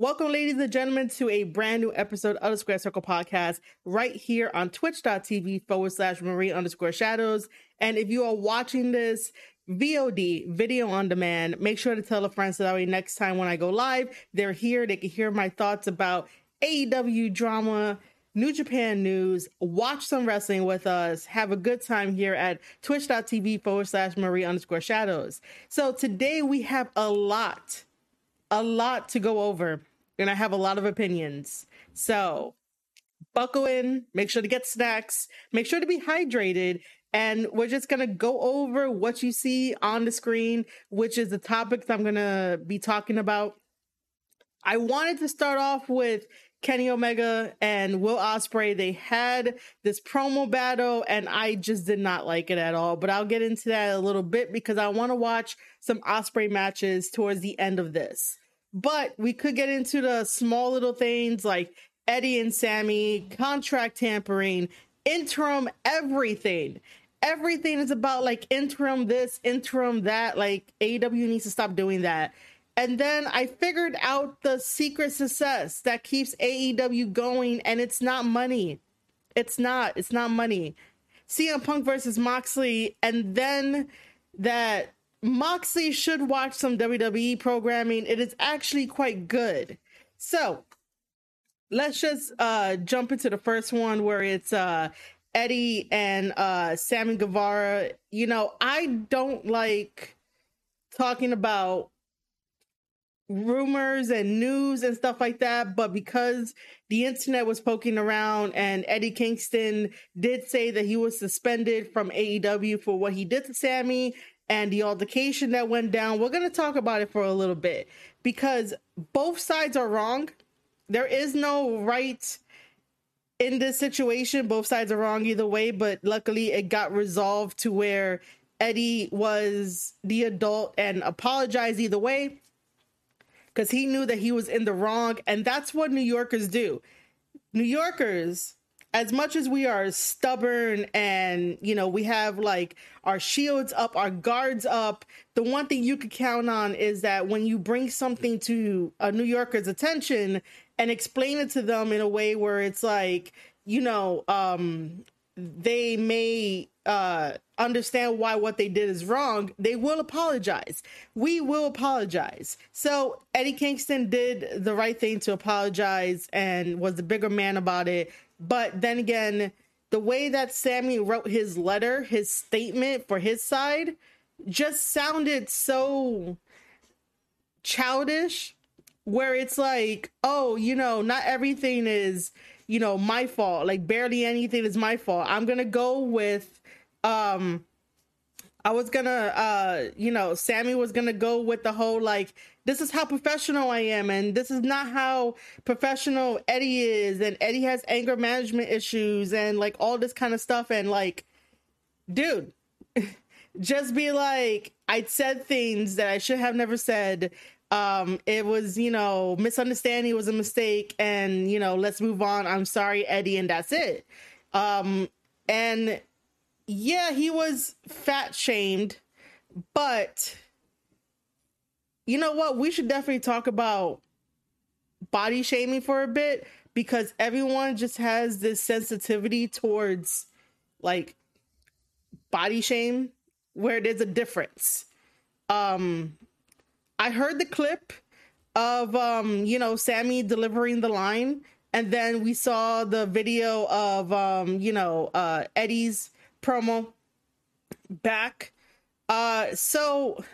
Welcome, ladies and gentlemen, to a brand new episode of the Square Circle podcast right here on twitch.tv forward slash Marie underscore shadows. And if you are watching this VOD, video on demand, make sure to tell a friend so that way next time when I go live, they're here. They can hear my thoughts about AEW drama, New Japan news, watch some wrestling with us, have a good time here at twitch.tv forward slash Marie underscore shadows. So today we have a lot, a lot to go over and I have a lot of opinions. So buckle in, make sure to get snacks, make sure to be hydrated. And we're just going to go over what you see on the screen, which is the topics I'm going to be talking about. I wanted to start off with Kenny Omega and Will Ospreay. They had this promo battle, and I just did not like it at all. But I'll get into that a little bit because I want to watch some Ospreay matches towards the end of this. But we could get into the small little things like Eddie and Sammy, contract tampering, interim everything. Everything is about like interim this, interim that. Like AEW needs to stop doing that. And then I figured out the secret success that keeps AEW going, and it's not money. It's not. It's not money. CM Punk versus Moxley, and then that Moxley should watch some WWE programming. It is actually quite good. So let's just uh jump into the first one where it's uh Eddie and uh Sammy Guevara. You know, I don't like talking about rumors and news and stuff like that, but because the internet was poking around and Eddie Kingston did say that he was suspended from AEW for what he did to Sammy and the altercation that went down. We're going to talk about it for a little bit because both sides are wrong. There is no right in this situation. Both sides are wrong either way, but luckily it got resolved to where Eddie was the adult and apologized either way because he knew that he was in the wrong. And that's what New Yorkers do. New Yorkers as much as we are stubborn and you know we have like our shields up our guards up the one thing you could count on is that when you bring something to a new yorker's attention and explain it to them in a way where it's like you know um they may uh understand why what they did is wrong they will apologize. We will apologize. So eddie kingston did the right thing to apologize and was the bigger man about it but then again, the way that Sammy wrote his letter, his statement for his side, just sounded so childish. Where it's like, oh, you know, not everything is, you know, my fault. Like barely anything is my fault. I'm gonna go with um I was gonna uh you know, Sammy was gonna go with the whole like this is how professional I am, and this is not how professional Eddie is, and Eddie has anger management issues and like all this kind of stuff. And like, dude, just be like, I said things that I should have never said. Um, it was, you know, misunderstanding was a mistake, and you know, let's move on. I'm sorry, Eddie, and that's it. Um, and yeah, he was fat shamed, but you know what? We should definitely talk about body shaming for a bit because everyone just has this sensitivity towards like body shame where there's a difference. Um I heard the clip of um you know Sammy delivering the line and then we saw the video of um you know uh Eddie's promo back. Uh so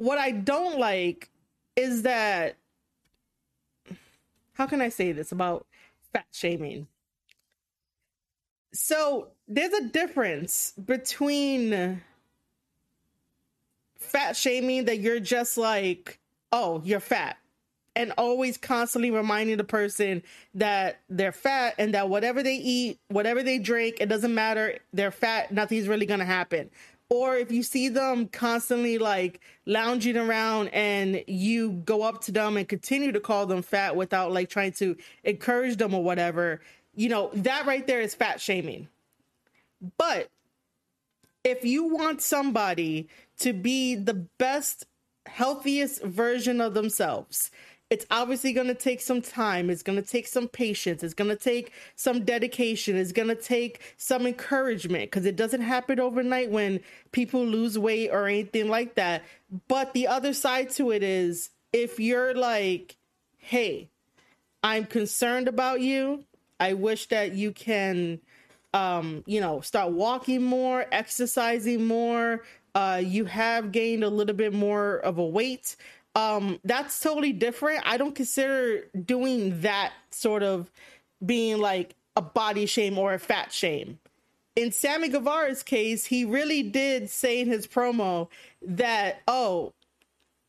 what I don't like is that how can I say this about fat shaming? So there's a difference between fat shaming that you're just like, oh, you're fat. And always constantly reminding the person that they're fat and that whatever they eat, whatever they drink, it doesn't matter. They're fat. Nothing's really going to happen or if you see them constantly like lounging around and you go up to them and continue to call them fat without like trying to encourage them or whatever, you know, that right there is fat shaming. But if you want somebody to be the best healthiest version of themselves. It's obviously going to take some time. It's going to take some patience. It's going to take some dedication. It's going to take some encouragement because it doesn't happen overnight when people lose weight or anything like that. But the other side to it is if you're like, hey, I'm concerned about you. I wish that you can, um, you know, start walking more, exercising more. Uh, you have gained a little bit more of a weight um that's totally different. I don't consider doing that sort of being like a body shame or a fat shame. In sammy guevara's case he really did say in his promo that oh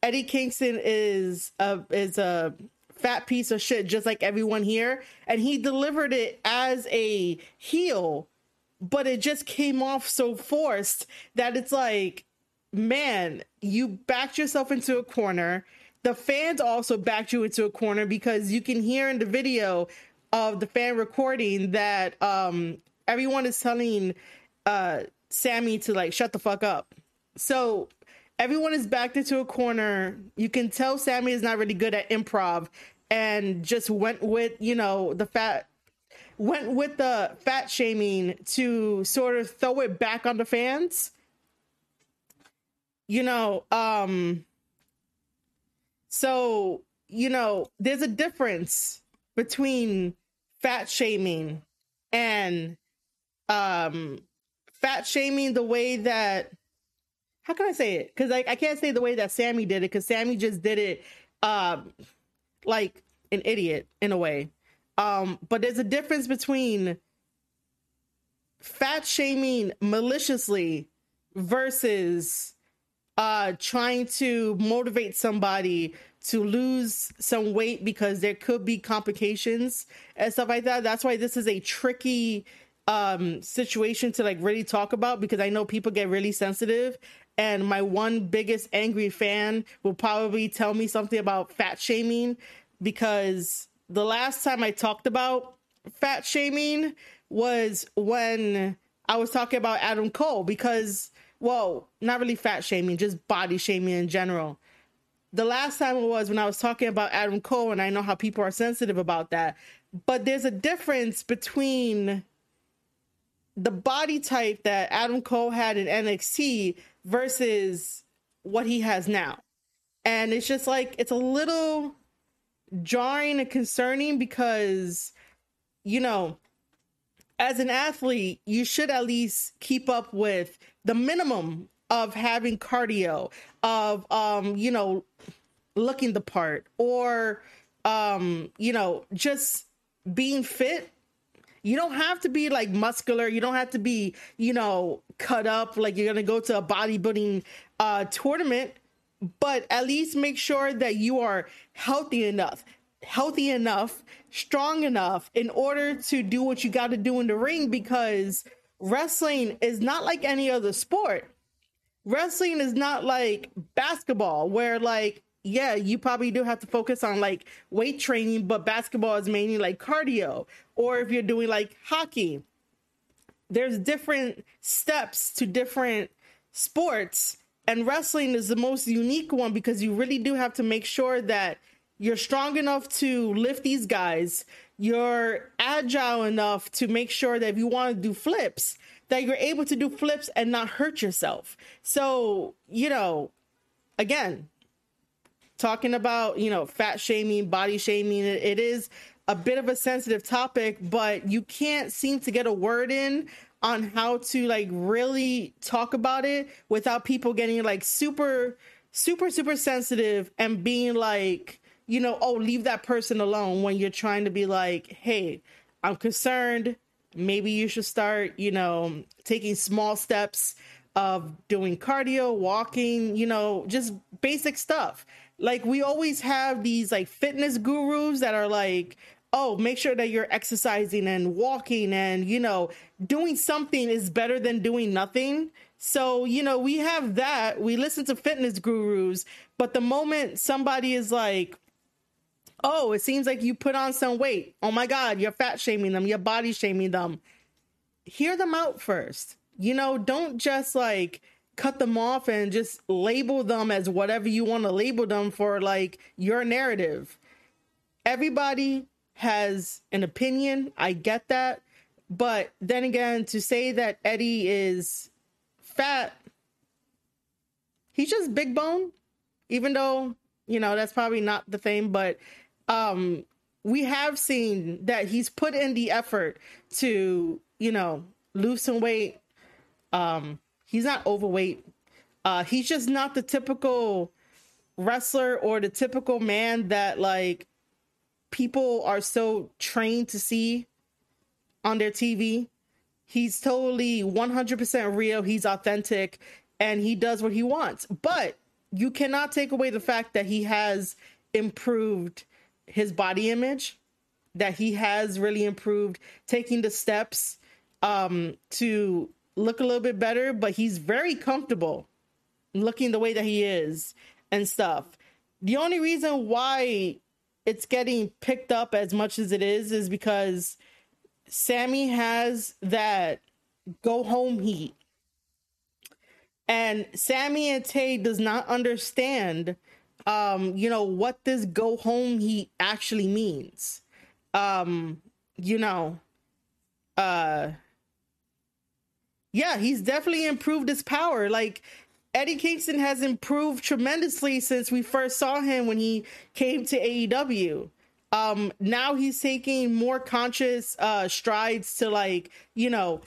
eddie kingston is a is a fat piece of shit just like everyone here. And he delivered it as a heel but it just came off so forced that it's like man, you backed yourself into a corner. The fans also backed you into a corner because you can hear in the video of the fan recording that um, everyone is telling uh, Sammy to like shut the fuck up. So everyone is backed into a corner. You can tell Sammy is not really good at improv and just went with, you know, the fat went with the fat shaming to sort of throw it back on the fans you know, um, so, you know, there's a difference between fat shaming and um fat shaming the way that how can I say it? Because like I can't say the way that Sammy did it because Sammy just did it um like an idiot in a way. Um, but there's a difference between fat shaming maliciously versus uh trying to motivate somebody to lose some weight because there could be complications and stuff like that. That's why this is a tricky um situation to like really talk about because I know people get really sensitive and my one biggest angry fan will probably tell me something about fat shaming because the last time I talked about fat shaming was when I was talking about Adam Cole because well, not really fat shaming, just body shaming in general. The last time it was when I was talking about Adam Cole, and I know how people are sensitive about that. But there's a difference between the body type that Adam Cole had in NXT versus what he has now. And it's just like, it's a little jarring and concerning because, you know, as an athlete, you should at least keep up with the minimum of having cardio, of um, you know, looking the part, or um, you know, just being fit. You don't have to be like muscular. You don't have to be, you know, cut up like you're gonna go to a bodybuilding uh tournament, but at least make sure that you are healthy enough healthy enough, strong enough in order to do what you got to do in the ring because wrestling is not like any other sport. Wrestling is not like basketball where like yeah, you probably do have to focus on like weight training, but basketball is mainly like cardio. Or if you're doing like hockey, there's different steps to different sports. And wrestling is the most unique one because you really do have to make sure that you're strong enough to lift these guys. You're agile enough to make sure that if you want to do flips, that you're able to do flips and not hurt yourself. So, you know, again, talking about, you know, fat shaming, body shaming, it, it is a bit of a sensitive topic, but you can't seem to get a word in on how to like really talk about it without people getting like super super super sensitive and being like you know, oh, leave that person alone when you're trying to be like, hey, I'm concerned. Maybe you should start, you know, taking small steps of doing cardio, walking, you know, just basic stuff. Like we always have these like fitness gurus that are like, oh, make sure that you're exercising and walking and, you know, doing something is better than doing nothing. So, you know, we have that. We listen to fitness gurus, but the moment somebody is like, oh, it seems like you put on some weight. Oh my God, you're fat shaming them, you're body shaming them. Hear them out first. You know, don't just like cut them off and just label them as whatever you want to label them for like your narrative. Everybody has an opinion. I get that. But then again, to say that Eddie is fat, he's just big bone, even though, you know, that's probably not the thing, but um we have seen that he's put in the effort to, you know, lose some weight. Um, he's not overweight. Uh, he's just not the typical wrestler or the typical man that like people are so trained to see on their TV. He's totally 100% real. He's authentic and he does what he wants. But you cannot take away the fact that he has improved his body image, that he has really improved taking the steps um, to look a little bit better, but he's very comfortable looking the way that he is and stuff. The only reason why it's getting picked up as much as it is is because Sammy has that go home heat. And Sammy and Tay does not understand um, you know, what this go home heat actually means. Um, you know, uh yeah, he's definitely improved his power. Like Eddie Kingston has improved tremendously since we first saw him when he came to AEW. Um, now he's taking more conscious uh strides to like, you know,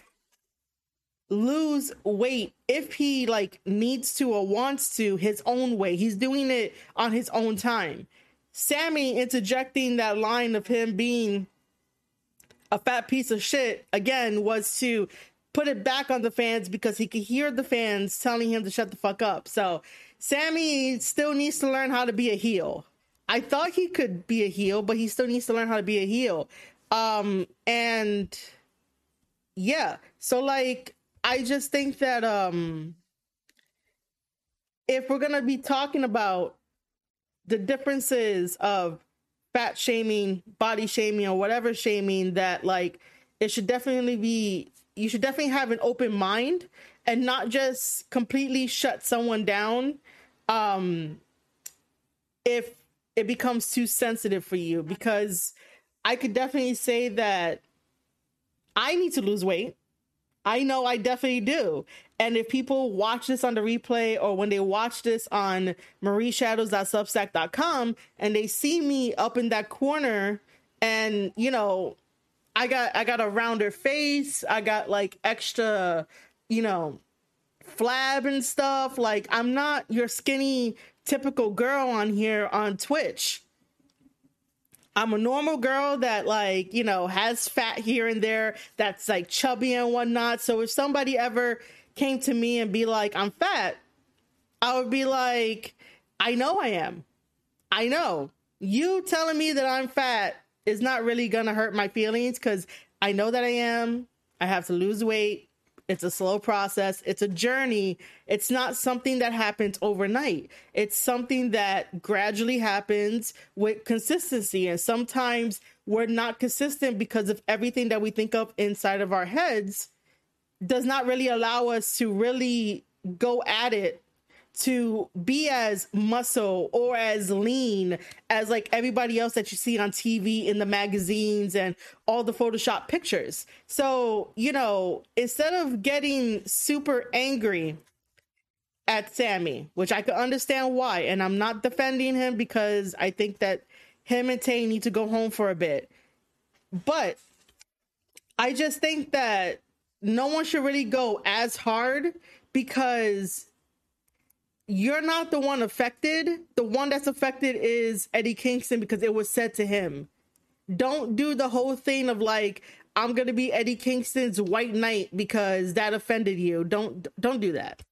lose weight if he like needs to or wants to his own way. He's doing it on his own time. Sammy interjecting that line of him being a fat piece of shit again was to put it back on the fans because he could hear the fans telling him to shut the fuck up. So Sammy still needs to learn how to be a heel. I thought he could be a heel, but he still needs to learn how to be a heel. Um and yeah, so like I just think that um if we're gonna be talking about the differences of fat shaming, body shaming, or whatever shaming, that like it should definitely be you should definitely have an open mind and not just completely shut someone down um if it becomes too sensitive for you because I could definitely say that I need to lose weight. I know I definitely do. And if people watch this on the replay or when they watch this on marieshadows.substack.com and they see me up in that corner and, you know, I got I got a rounder face, I got like extra, you know, flab and stuff. Like I'm not your skinny typical girl on here on Twitch. I'm a normal girl that like, you know, has fat here and there, that's like chubby and whatnot. So if somebody ever came to me and be like, I'm fat, I would be like, I know I am. I know. You telling me that I'm fat is not really gonna hurt my feelings because I know that I am. I have to lose weight. It's a slow process. It's a journey. It's not something that happens overnight. It's something that gradually happens with consistency. And sometimes we're not consistent because of everything that we think of inside of our heads does not really allow us to really go at it to be as muscle or as lean as like everybody else that you see on TV in the magazines and all the Photoshop pictures. So, you know, instead of getting super angry at Sammy, which I could understand why, and I'm not defending him because I think that him and Tay need to go home for a bit. But I just think that no one should really go as hard because you're not the one affected. The one that's affected is Eddie Kingston because it was said to him. Don't do the whole thing of like I'm to be Eddie Kingston's white knight because that offended you. Don't don't do that.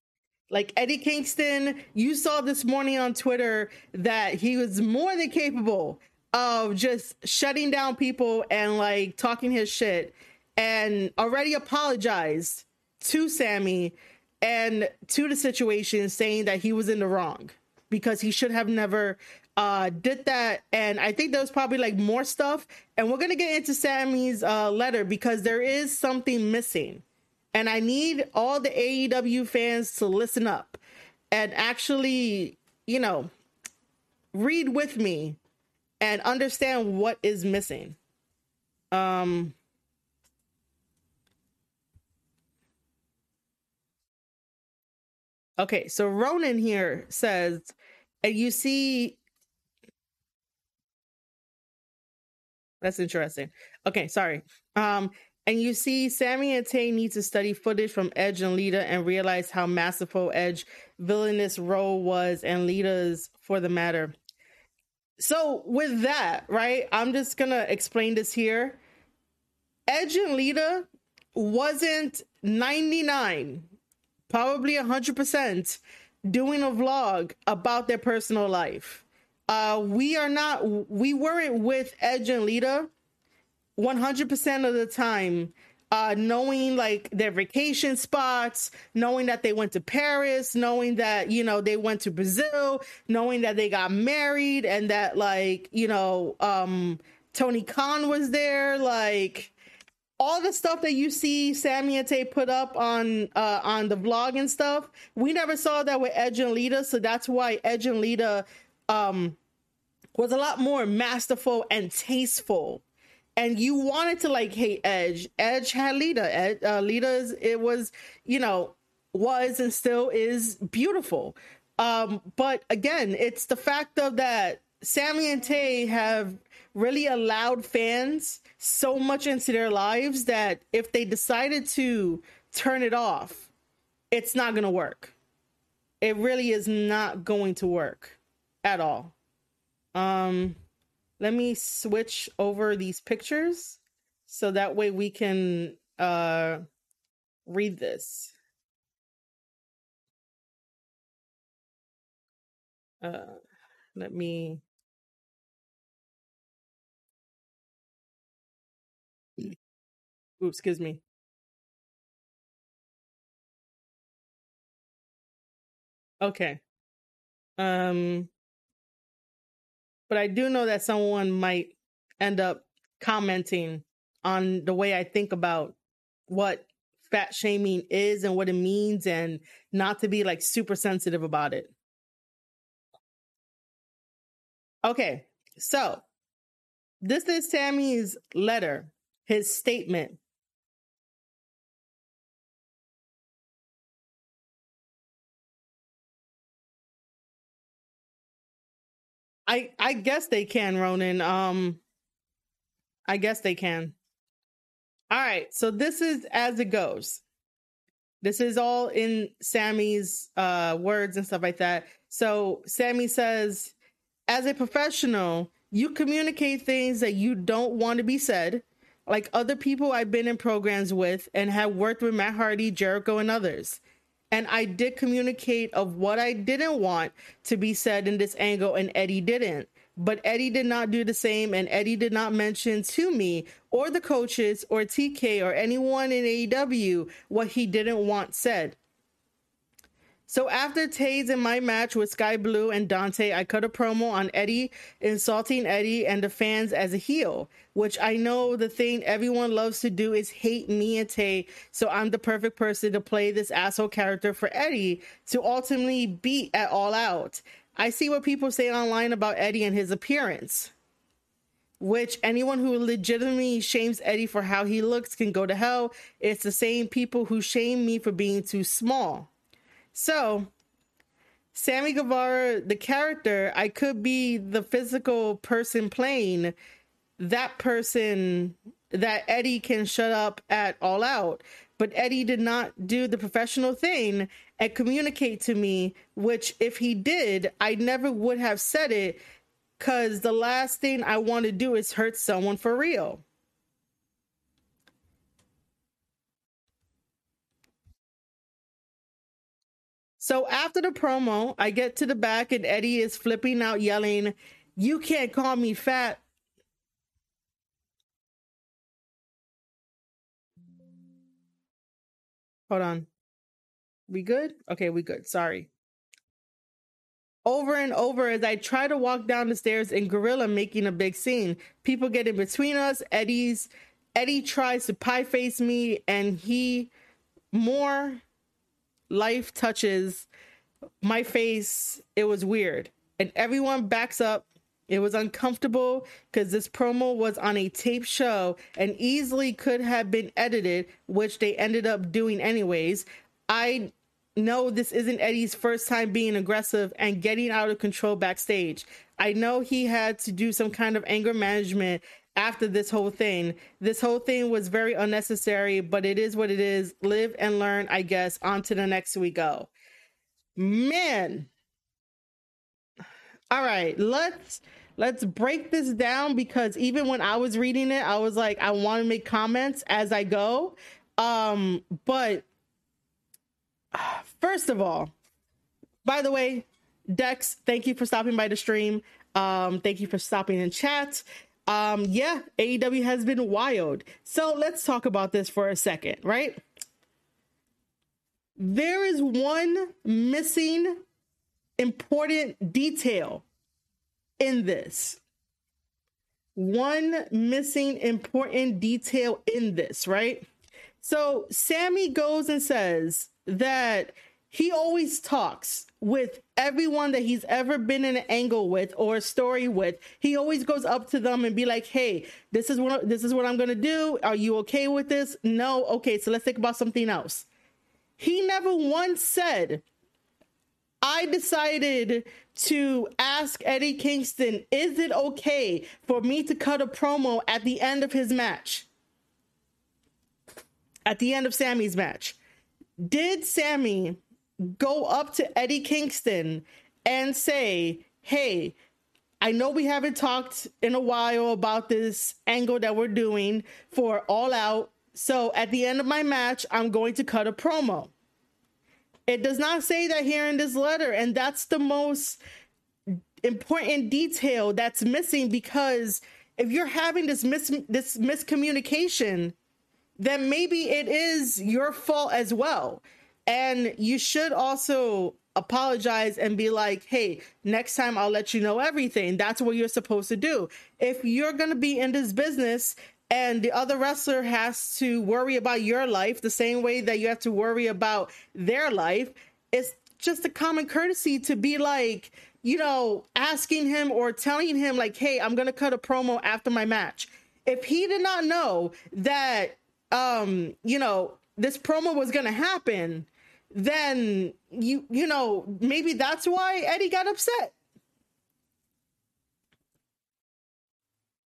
Like Eddie Kingston, you saw this morning on Twitter that he was more than capable of just shutting down people and like talking his shit and already apologized to Sammy and to the situation saying that he was in the wrong because he should have never uh did that. And i think there was probably like more stuff. And we're gonna get into sammy's uh letter because there is something missing. And I need all the AEW fans to listen up and actually, you know, read with me and understand what is missing. Um Okay, so Ronan here says, and you see That's interesting. Okay, sorry. Um, and you see Sammy and Tay need to study footage from Edge and Lita and realize how masterful Edge villainous role was and Lita's for the matter. So with that, right, I'm just gonna explain this here. Edge and Lita wasn't 99, probably 100% doing a vlog about their personal life. Uh, we are not, we weren't with Edge and Lita 100% of the time. Uh, knowing like their vacation spots, knowing that they went to Paris, knowing that, you know, they went to Brazil, knowing that they got married and that like, you know, um, Tony Khan was there, like all the stuff that you see Sammy and Tay put up on uh on the vlog and stuff, we never saw that with Edge and Lita, so that's why Edge and Lita um was a lot more masterful and tasteful. And you wanted to like hate Edge. Edge had Lita. Ed, uh, Lita's it was, you know, was and still is beautiful. Um, but again, it's the fact of that Sammy and Tay have really allowed fans so much into their lives that if they decided to turn it off, it's not going to work. It really is not going to work at all. Um, let me switch over these pictures so that way we can uh read this. Uh, let me. Excuse me. Okay. Um but I do know that someone might end up commenting on the way I think about what fat shaming is and what it means and not to be like super sensitive about it. Okay, so this is Sammy's letter, his statement. I I guess they can, Ronan. Um I guess they can. All right, so this is as it goes. This is all in Sammy's uh words and stuff like that. So Sammy says, as a professional, you communicate things that you don't want to be said, like other people I've been in programs with and have worked with Matt Hardy, Jericho, and others and I did communicate of what I didn't want to be said in this angle, and Eddie didn't. But Eddie did not do the same, and Eddie did not mention to me or the coaches or TK or anyone in AEW what he didn't want said. So after Taze in my match with Skye Blue and Dante, I cut a promo on Eddie insulting Eddie and the fans as a heel, which I know the thing everyone loves to do is hate me and Tay. So I'm the perfect person to play this asshole character for Eddie to ultimately beat at All Out. I see what people say online about Eddie and his appearance. Which anyone who legitimately shames Eddie for how he looks can go to hell. It's the same people who shame me for being too small. So, Sammy Guevara, the character, I could be the physical person playing that person that Eddie can shut up at all out. But Eddie did not do the professional thing and communicate to me, which if he did, I never would have said it because the last thing I want to do is hurt someone for real. So after the promo, I get to the back and Eddie is flipping out, yelling, You can't call me fat. Hold on. We good? Okay, we good. Sorry. Over and over as I try to walk down the stairs and Gorilla making a big scene. People get in between us. Eddie's Eddie tries to pie face me and he more life touches my face, it was weird. And everyone backs up. It was uncomfortable because this promo was on a tape show and easily could have been edited, which they ended up doing anyways. I know this isn't Eddie's first time being aggressive and getting out of control backstage. I know he had to do some kind of anger management after this whole thing. This whole thing was very unnecessary, but it is what it is. Live and learn, I guess. On to the next we go. Man. All right, let's let's break this down because even when I was reading it, I was like I want to make comments as I go. Um, but first of all, by the way, Dex, thank you for stopping by the stream. Um, thank you for stopping in chat. Um, yeah, AEW has been wild. So let's talk about this for a second, right? There is one missing important detail in this. One missing important detail in this, right? So Sammy goes and says that he always talks with everyone that he's ever been in an angle with or a story with he always goes up to them and be like hey this is what this is what i'm gonna do. Are you okay with this? No. Okay so let's think about something else. He never once said i decided to ask eddie kingston is it okay for me to cut a promo at the end of his match? At the end of sammy's match. Did sammy go up to Eddie Kingston and say, hey, I know we haven't talked in a while about this angle that we're doing for All Out. So at the end of my match, I'm going to cut a promo. It does not say that here in this letter. And that's the most important detail that's missing because if you're having this mis- this miscommunication, then maybe it is your fault as well. And you should also apologize and be like, hey, next time I'll let you know everything. That's what you're supposed to do. If you're going to be in this business and the other wrestler has to worry about your life the same way that you have to worry about their life, it's just a common courtesy to be like, you know, asking him or telling him, like, hey, I'm going to cut a promo after my match. If he did not know that, um, you know, this promo was going to happen, then you you know maybe that's why Eddie got upset.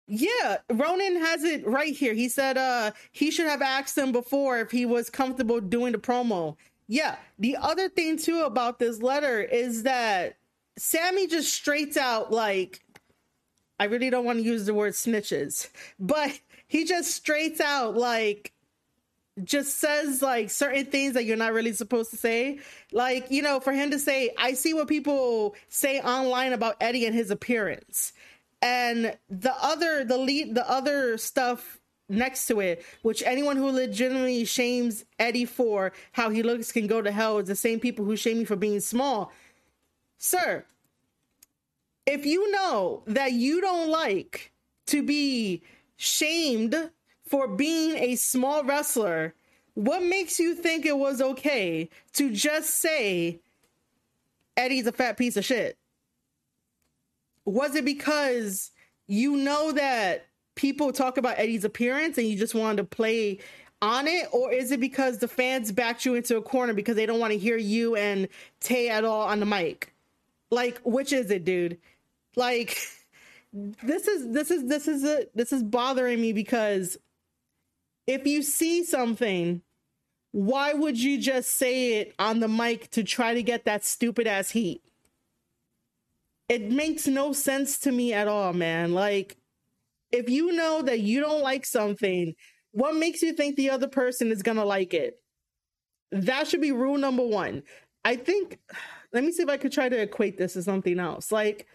Yeah, Ronan has it right here. He said uh he should have asked him before if he was comfortable doing the promo. Yeah, the other thing too about this letter is that Sammy just straight out like I really don't want to use the word snitches, but he just straight out like just says like certain things that you're not really supposed to say. Like, you know, for him to say, I see what people say online about Eddie and his appearance. And the other the lead the other stuff next to it, which anyone who legitimately shames Eddie for how he looks can go to hell is the same people who shame me for being small. Sir, if you know that you don't like to be shamed for being a small wrestler, what makes you think it was okay to just say Eddie's a fat piece of shit? Was it because you know that people talk about Eddie's appearance and you just wanted to play on it? Or is it because the fans backed you into a corner because they don't want to hear you and Tay at all on the mic? Like, which is it, dude? Like, this is this is this is a, this is bothering me because if you see something, why would you just say it on the mic to try to get that stupid ass heat? It makes no sense to me at all, man. Like, if you know that you don't like something, what makes you think the other person is gonna like it? That should be rule number one. I think, let me see if I could try to equate this to something else. Like,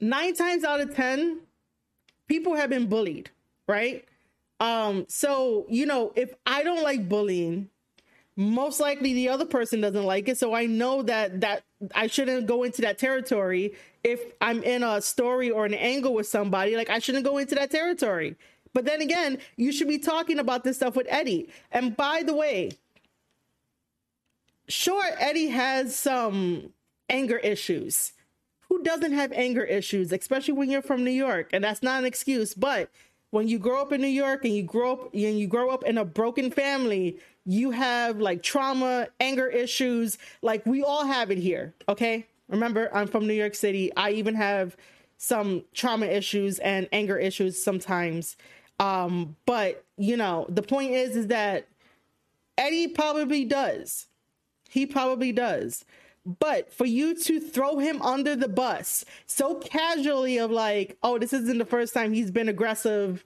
nine times out of 10, people have been bullied, right? Um, so you know, if I don't like bullying, most likely the other person doesn't like it. So I know that that I shouldn't go into that territory if I'm in a story or an angle with somebody. Like I shouldn't go into that territory But then again, you should be talking about this stuff with Eddie. And by the way, sure, Eddie has some anger issues. Who doesn't have anger issues, especially when you're from New York? And that's not an excuse, but when you grow up in New York and you grow up and you grow up in a broken family, you have like trauma, anger issues. Like we all have it here. Okay. Remember, I'm from New York City. I even have some trauma issues and anger issues sometimes. Um, but you know, the point is, is that Eddie probably does. He probably does. But for you to throw him under the bus so casually, of like, oh, this isn't the first time he's been aggressive,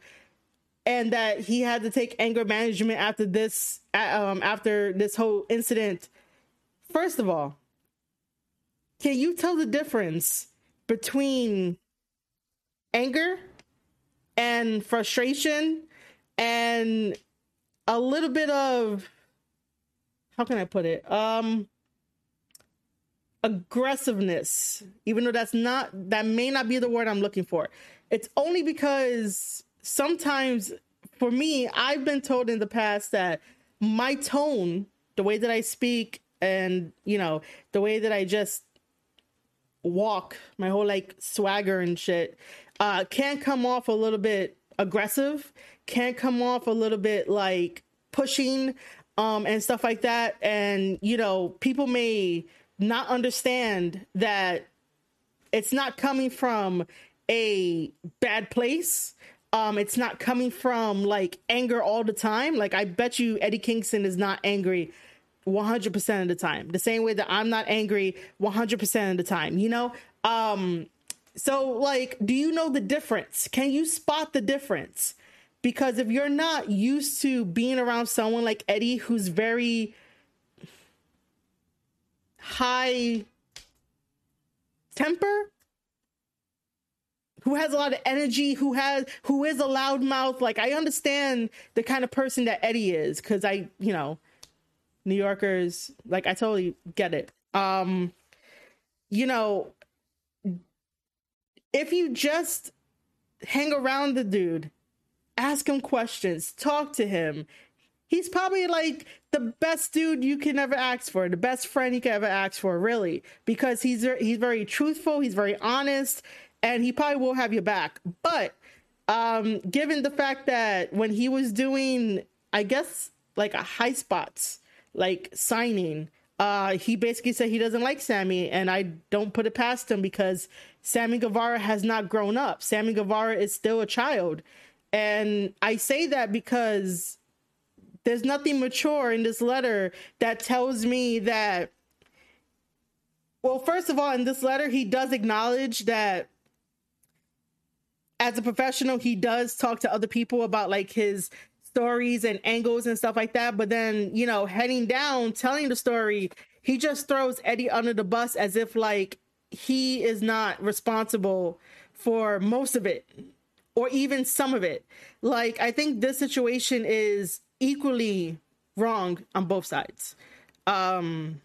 and that he had to take anger management after this, um, after this whole incident. First of all, can you tell the difference between anger and frustration and a little bit of how can I put it? Um aggressiveness, even though that's not that may not be the word I'm looking for. It's only because sometimes for me, I've been told in the past that my tone, the way that I speak and, you know, the way that I just walk, my whole like swagger and shit, uh, can come off a little bit aggressive, can come off a little bit like pushing, um, and stuff like that. And, you know, people may not understand that it's not coming from a bad place. Um, it's not coming from like anger all the time. Like I bet you Eddie Kingston is not angry 100% of the time. The same way that I'm not angry 100% of the time, you know? Um so like do you know the difference? Can you spot the difference? Because if you're not used to being around someone like Eddie who's very high temper who has a lot of energy who has who is a loudmouth like i understand the kind of person that eddie is because i you know new yorkers like i totally get it. Um you know if you just hang around the dude ask him questions talk to him he's probably like the best dude you can ever ask for, the best friend you can ever ask for, really, because he's he's very truthful, he's very honest, and he probably will have your back. But um, given the fact that when he was doing, I guess like a Highspots, like signing, uh, he basically said he doesn't like Sammy, and I don't put it past him because Sammy Guevara has not grown up. Sammy Guevara is still a child. And I say that because there's nothing mature in this letter that tells me that. Well, first of all, in this letter, he does acknowledge that as a professional, he does talk to other people about like his stories and angles and stuff like that. But then, you know, heading down, telling the story, he just throws Eddie under the bus as if like he is not responsible for most of it or even some of it. Like, I think this situation is equally wrong on both sides. Um,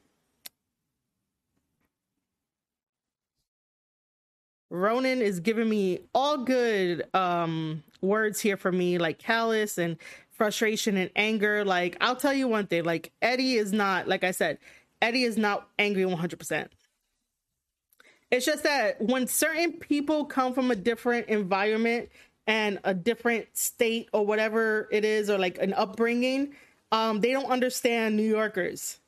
Ronan is giving me all good um, words here for me, like callous and frustration and anger. Like, I'll tell you one thing like, Eddie is not, like I said, Eddie is not angry 100%. It's just that when certain people come from a different environment and a different state or whatever it is, or like an upbringing, um, they don't understand New Yorkers.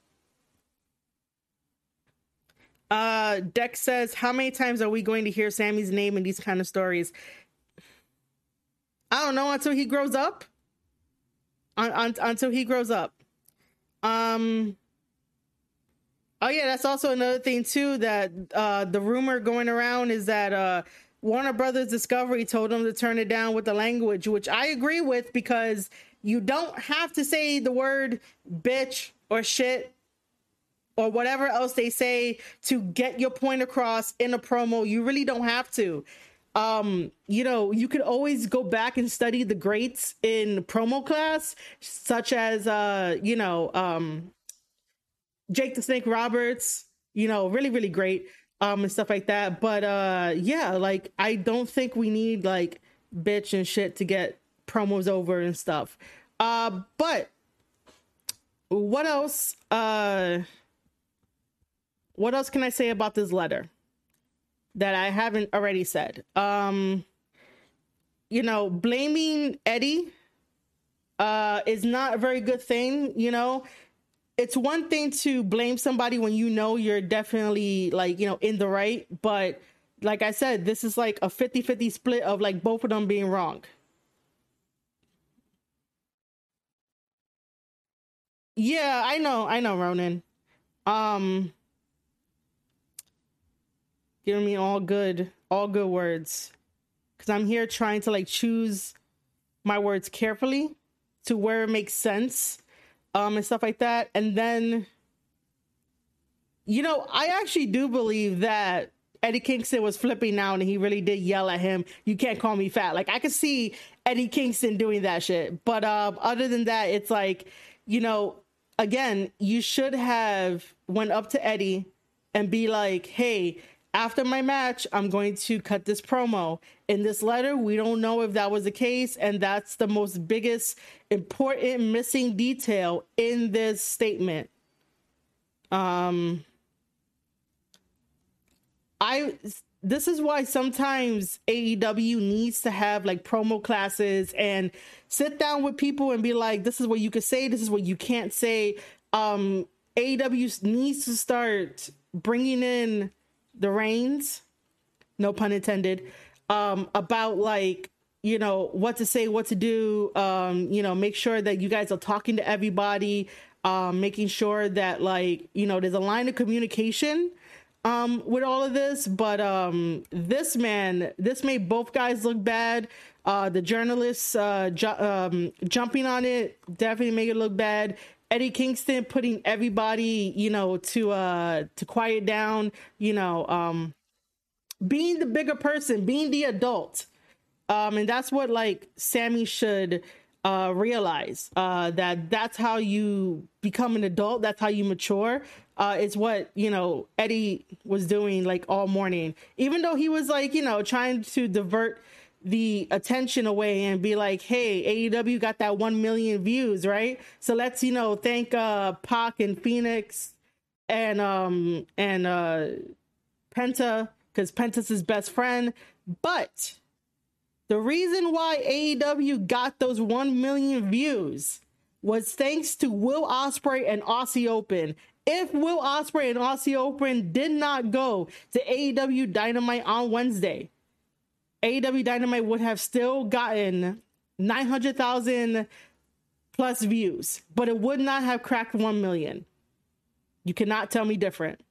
Uh, Dex says, How many times are we going to hear Sammy's name in these kind of stories? I don't know until he grows up. Un- un- until he grows up. Um, oh, yeah, that's also another thing, too, that uh, the rumor going around is that uh, Warner Brothers Discovery told them to turn it down with the language, which I agree with because you don't have to say the word bitch or shit or whatever else they say to get your point across in a promo. You really don't have to. Um, you know, you could always go back and study the greats in promo class, such as uh, you know, um Jake the Snake Roberts, you know, really, really great um and stuff like that. But uh yeah, like I don't think we need like bitch and shit to get promos over and stuff. Uh, but what else? Uh, what else can I say about this letter that I haven't already said? Um, you know, blaming Eddie uh, is not a very good thing. You know, it's one thing to blame somebody when you know you're definitely like, you know, in the right. But like I said, this is like a 50 50 split of like both of them being wrong. Yeah, I know, I know, Ronan. Um, giving me all good, all good words, because I'm here trying to like choose my words carefully to where it makes sense, um, and stuff like that. And then, you know, I actually do believe that Eddie Kingston was flipping out and he really did yell at him, "You can't call me fat." Like I could see Eddie Kingston doing that shit. But um, other than that, it's like, you know, again, you should have went up to Eddie and be like, "Hey, after my match, I'm going to cut this promo. In this letter, we don't know if that was the case, and that's the most biggest important missing detail in this statement. Um I this is why sometimes AEW needs to have like promo classes and sit down with people and be like, this is what you can say, this is what you can't say. Um, AEW needs to start bringing in the reins, no pun intended, um, about like you know what to say, what to do. Um, you know, make sure that you guys are talking to everybody, um, making sure that like you know there's a line of communication um with all of this but um this man this made both guys look bad uh the journalists uh ju- um jumping on it definitely made it look bad eddie kingston putting everybody you know to uh to quiet down you know um being the bigger person being the adult. Um and that's what like sammy should uh realize uh that that's how you become an adult. That's how you mature. Uh, is what you know Eddie was doing like all morning. Even though he was like you know trying to divert the attention away and be like, "Hey, AEW got that one million views, right? So let's you know thank uh Pac and Fenix and um and uh Penta because Penta's his best friend, but." The reason why AEW got those 1 million views was thanks to Will Ospreay and Aussie Open if Will Ospreay and Aussie Open did not go to AEW Dynamite on Wednesday, AEW Dynamite would have still gotten 900,000 plus views, but it would not have cracked 1 million. You cannot tell me different.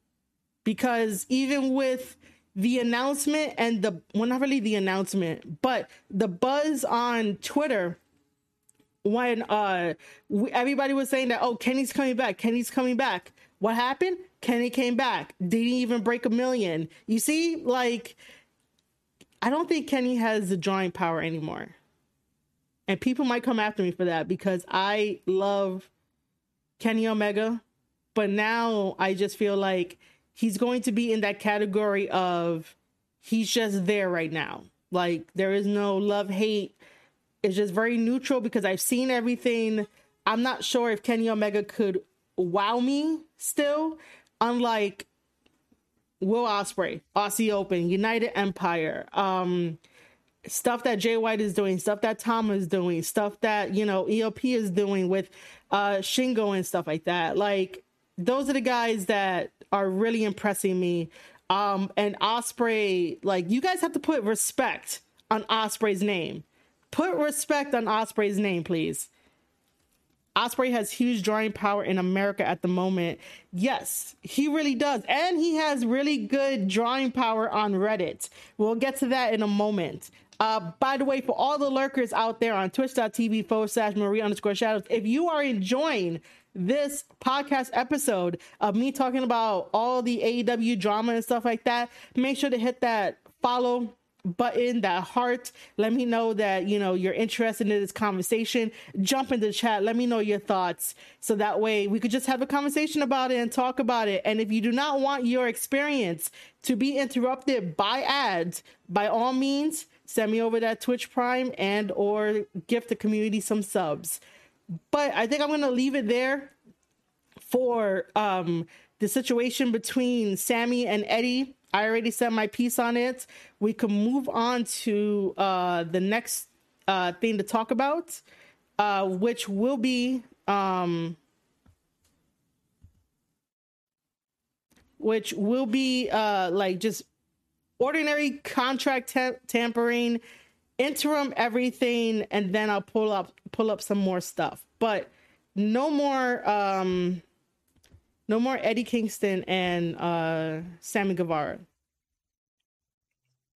Because even with the announcement and the, well, not really the announcement, but the buzz on Twitter when uh everybody was saying that oh Kenny's coming back, Kenny's coming back. What happened? Kenny came back. Didn't even break a million. You see, like I don't think Kenny has the drawing power anymore. And people might come after me for that because I love Kenny Omega, but now I just feel like he's going to be in that category of he's just there right now. Like there is no love hate It's just very neutral because I've seen everything. I'm not sure if Kenny Omega could wow me still, unlike Will Ospreay, Aussie Open, United Empire, um, stuff that Jay White is doing, stuff that Tom is doing, stuff that you know ELP is doing with uh, Shingo and stuff like that. Like those are the guys that are really impressing me. Um, and Ospreay, like you guys have to put respect on Ospreay's name Put respect on Ospreay's name, please. Ospreay has huge drawing power in America at the moment. Yes, he really does. And he has really good drawing power on Reddit. We'll get to that in a moment. Uh, by the way, for all the lurkers out there on twitch.tv forward slash Marie underscore shadows, if you are enjoying this podcast episode of me talking about all the AEW drama and stuff like that, make sure to hit that follow button, that heart. Let me know that, you know, you're interested in this conversation. Jump in the chat. Let me know your thoughts. So that way we could just have a conversation about it and talk about it. And if you do not want your experience to be interrupted by ads, by all means, send me over that Twitch Prime and or gift the community some subs. But I think I'm going to leave it there for um the situation between Sammy and Eddie. I already said my piece on it. We can move on to uh, the next uh, thing to talk about, uh, which will be um, which will be uh, like just ordinary contract ta- tampering, interim everything, and then I'll pull up pull up some more stuff. But no more um no more Eddie Kingston and uh, Sammy Guevara.